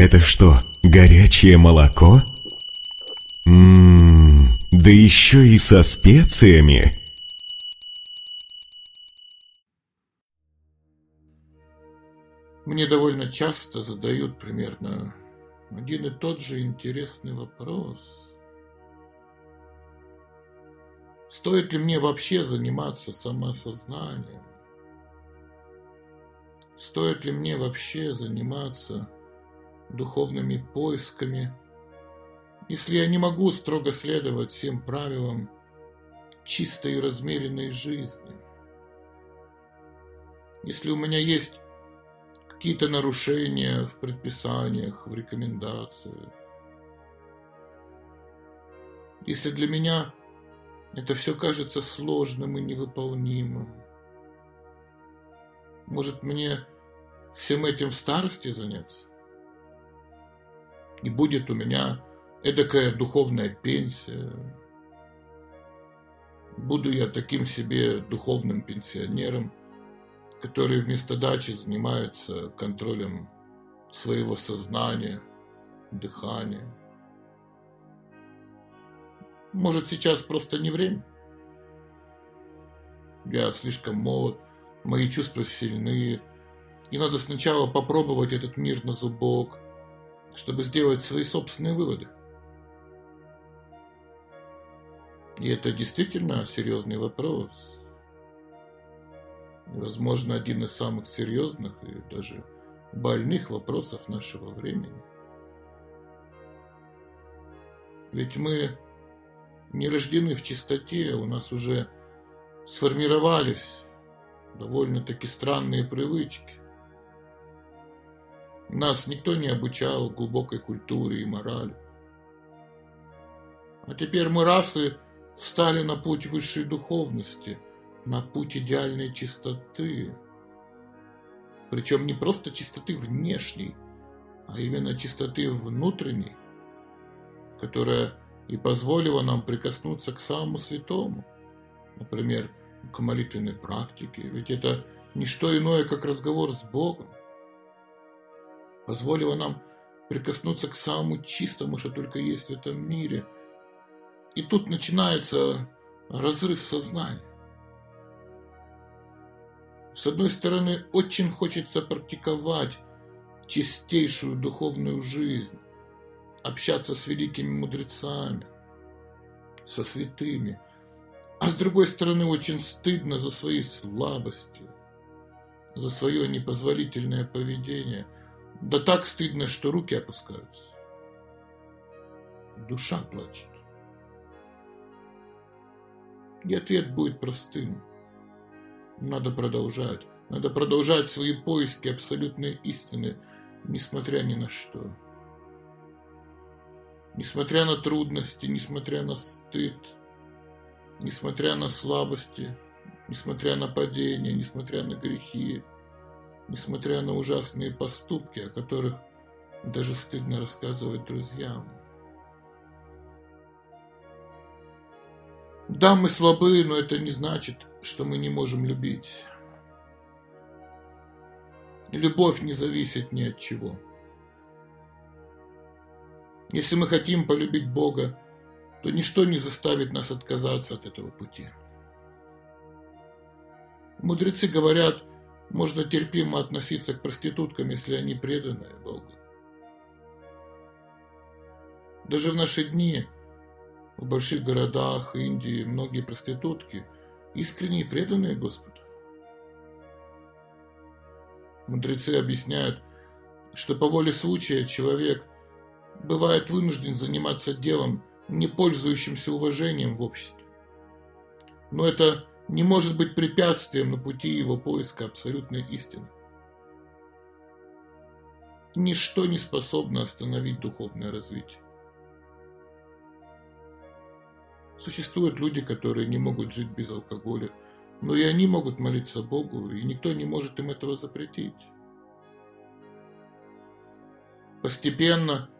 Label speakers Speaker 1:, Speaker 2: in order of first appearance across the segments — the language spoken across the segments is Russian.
Speaker 1: Это что, горячее молоко? Ммм, да еще и со специями.
Speaker 2: Мне довольно часто задают примерно один и тот же интересный вопрос. Стоит ли мне вообще заниматься самоосознанием? Стоит ли мне вообще заниматься духовными поисками, если я не могу строго следовать всем правилам чистой и размеренной жизни? Если у меня есть какие-то нарушения в предписаниях, в рекомендациях. Если для меня это все кажется сложным и невыполнимым, может мне всем этим в старости заняться? И будет у меня эдакая духовная пенсия. Буду я таким себе духовным пенсионером – которые вместо дачи занимаются контролем своего сознания, дыхания. Может, сейчас просто не время? Я слишком молод, мои чувства сильны, и надо сначала попробовать этот мир на зубок, чтобы сделать свои собственные выводы. И это действительно серьезный вопрос – возможно, один из самых серьезных и даже больных вопросов нашего времени. Ведь мы не рождены в чистоте, у нас уже сформировались довольно-таки странные привычки. Нас никто не обучал глубокой культуре и морали. А теперь мы расы встали на путь высшей духовности – на путь идеальной чистоты. Причем не просто чистоты внешней, а именно чистоты внутренней, которая и позволила нам прикоснуться к самому святому, например, к молитвенной практике, ведь это не что иное, как разговор с Богом, позволила нам прикоснуться к самому чистому, что только есть в этом мире. И тут начинается разрыв сознания. С одной стороны, очень хочется практиковать чистейшую духовную жизнь, общаться с великими мудрецами, со святыми. А с другой стороны, очень стыдно за свои слабости, за свое непозволительное поведение. Да так стыдно, что руки опускаются. Душа плачет. И ответ будет простым – надо продолжать. Надо продолжать свои поиски абсолютной истины, несмотря ни на что. Несмотря на трудности, несмотря на стыд, несмотря на слабости, несмотря на падения, несмотря на грехи, несмотря на ужасные поступки, о которых даже стыдно рассказывать друзьям. Да, мы слабы, но это не значит, что мы не можем любить. Любовь не зависит ни от чего. Если мы хотим полюбить Бога, то ничто не заставит нас отказаться от этого пути. Мудрецы говорят, можно терпимо относиться к проституткам, если они преданы Богу. Даже в наши дни – в больших городах Индии многие проститутки искренне преданные Господу. Мудрецы объясняют, что по воле случая человек бывает вынужден заниматься делом, не пользующимся уважением в обществе. Но это не может быть препятствием на пути его поиска абсолютной истины. Ничто не способно остановить духовное развитие. Существуют люди, которые не могут жить без алкоголя, но и они могут молиться Богу, и никто не может им этого запретить. Постепенно,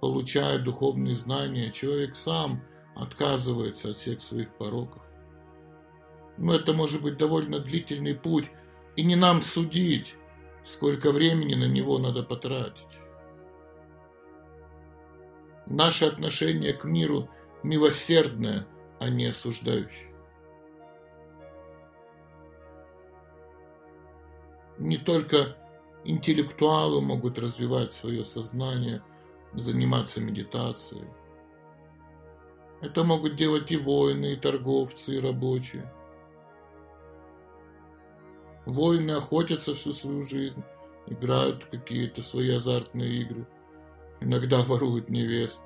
Speaker 2: получая духовные знания, человек сам отказывается от всех своих пороков. Но это может быть довольно длительный путь, и не нам судить, сколько времени на него надо потратить. Наше отношение к миру милосердное, а не осуждающее. Не только интеллектуалы могут развивать свое сознание, заниматься медитацией. Это могут делать и воины, и торговцы, и рабочие. Воины охотятся всю свою жизнь, играют в какие-то свои азартные игры, иногда воруют невест.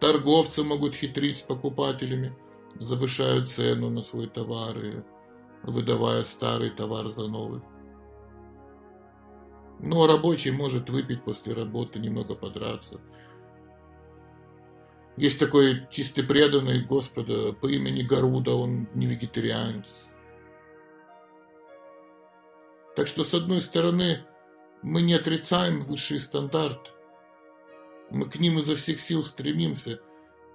Speaker 2: Торговцы могут хитрить с покупателями, завышают цену на свой товар и выдавая старый товар за новый. Но рабочий может выпить после работы, немного подраться. Есть такой чистый преданный Господа по имени Гаруда, он не вегетарианец. Так что, с одной стороны, мы не отрицаем высшие стандарты. Мы к ним изо всех сил стремимся.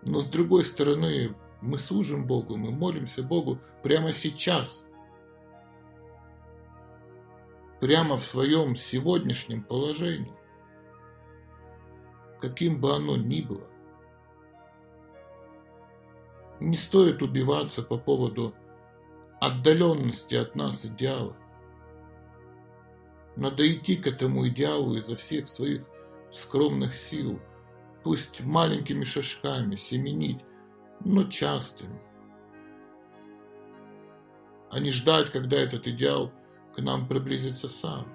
Speaker 2: Но с другой стороны, мы служим Богу, мы молимся Богу прямо сейчас. Прямо в своем сегодняшнем положении. Каким бы оно ни было. Не стоит убиваться по поводу отдаленности от нас идеала. Надо идти к этому идеалу изо всех своих скромных сил, пусть маленькими шажками, семенить, но частыми. А не ждать, когда этот идеал к нам приблизится сам.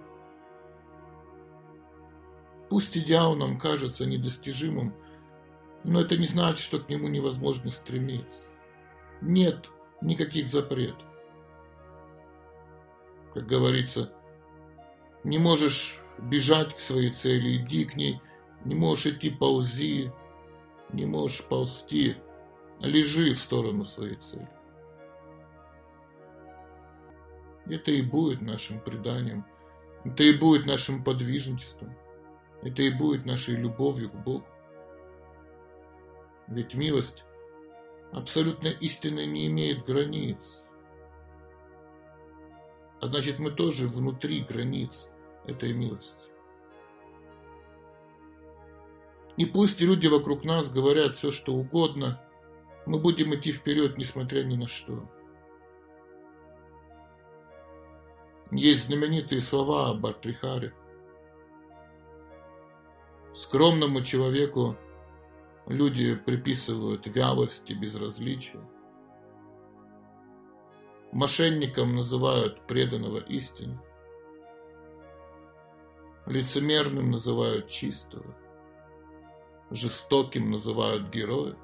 Speaker 2: Пусть идеал нам кажется недостижимым, но это не значит, что к нему невозможно стремиться. Нет никаких запретов. Как говорится, не можешь бежать к своей цели, иди к ней, не можешь идти, ползи, не можешь ползти, лежи в сторону своей цели. Это и будет нашим преданием, это и будет нашим подвижничеством, это и будет нашей любовью к Богу. Ведь милость абсолютно истинно не имеет границ. А значит, мы тоже внутри границ этой милости. И пусть люди вокруг нас говорят все, что угодно, мы будем идти вперед, несмотря ни на что. Есть знаменитые слова об Артрихаре. Скромному человеку люди приписывают вялость и безразличие. Мошенникам называют преданного истине. Лицемерным называют чистого, жестоким называют героя,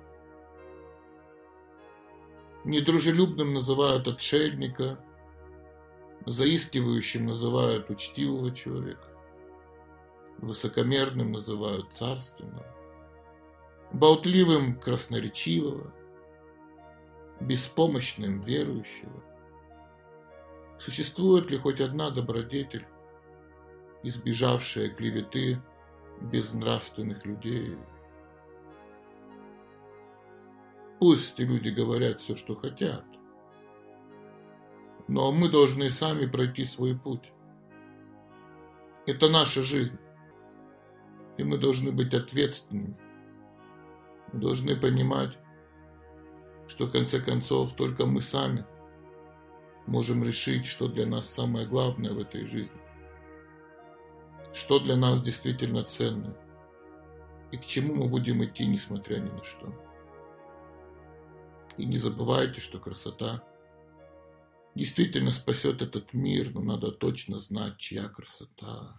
Speaker 2: недружелюбным называют отшельника, заискивающим называют учтивого человека, высокомерным называют царственного, болтливым красноречивого, беспомощным верующего. Существует ли хоть одна добродетель, избежавшая клеветы безнравственных людей. Пусть люди говорят все, что хотят, но мы должны сами пройти свой путь. Это наша жизнь, и мы должны быть ответственными. Мы должны понимать, что в конце концов только мы сами можем решить, что для нас самое главное в этой жизни что для нас действительно ценно и к чему мы будем идти, несмотря ни на что. И не забывайте, что красота действительно спасет этот мир, но надо точно знать, чья красота.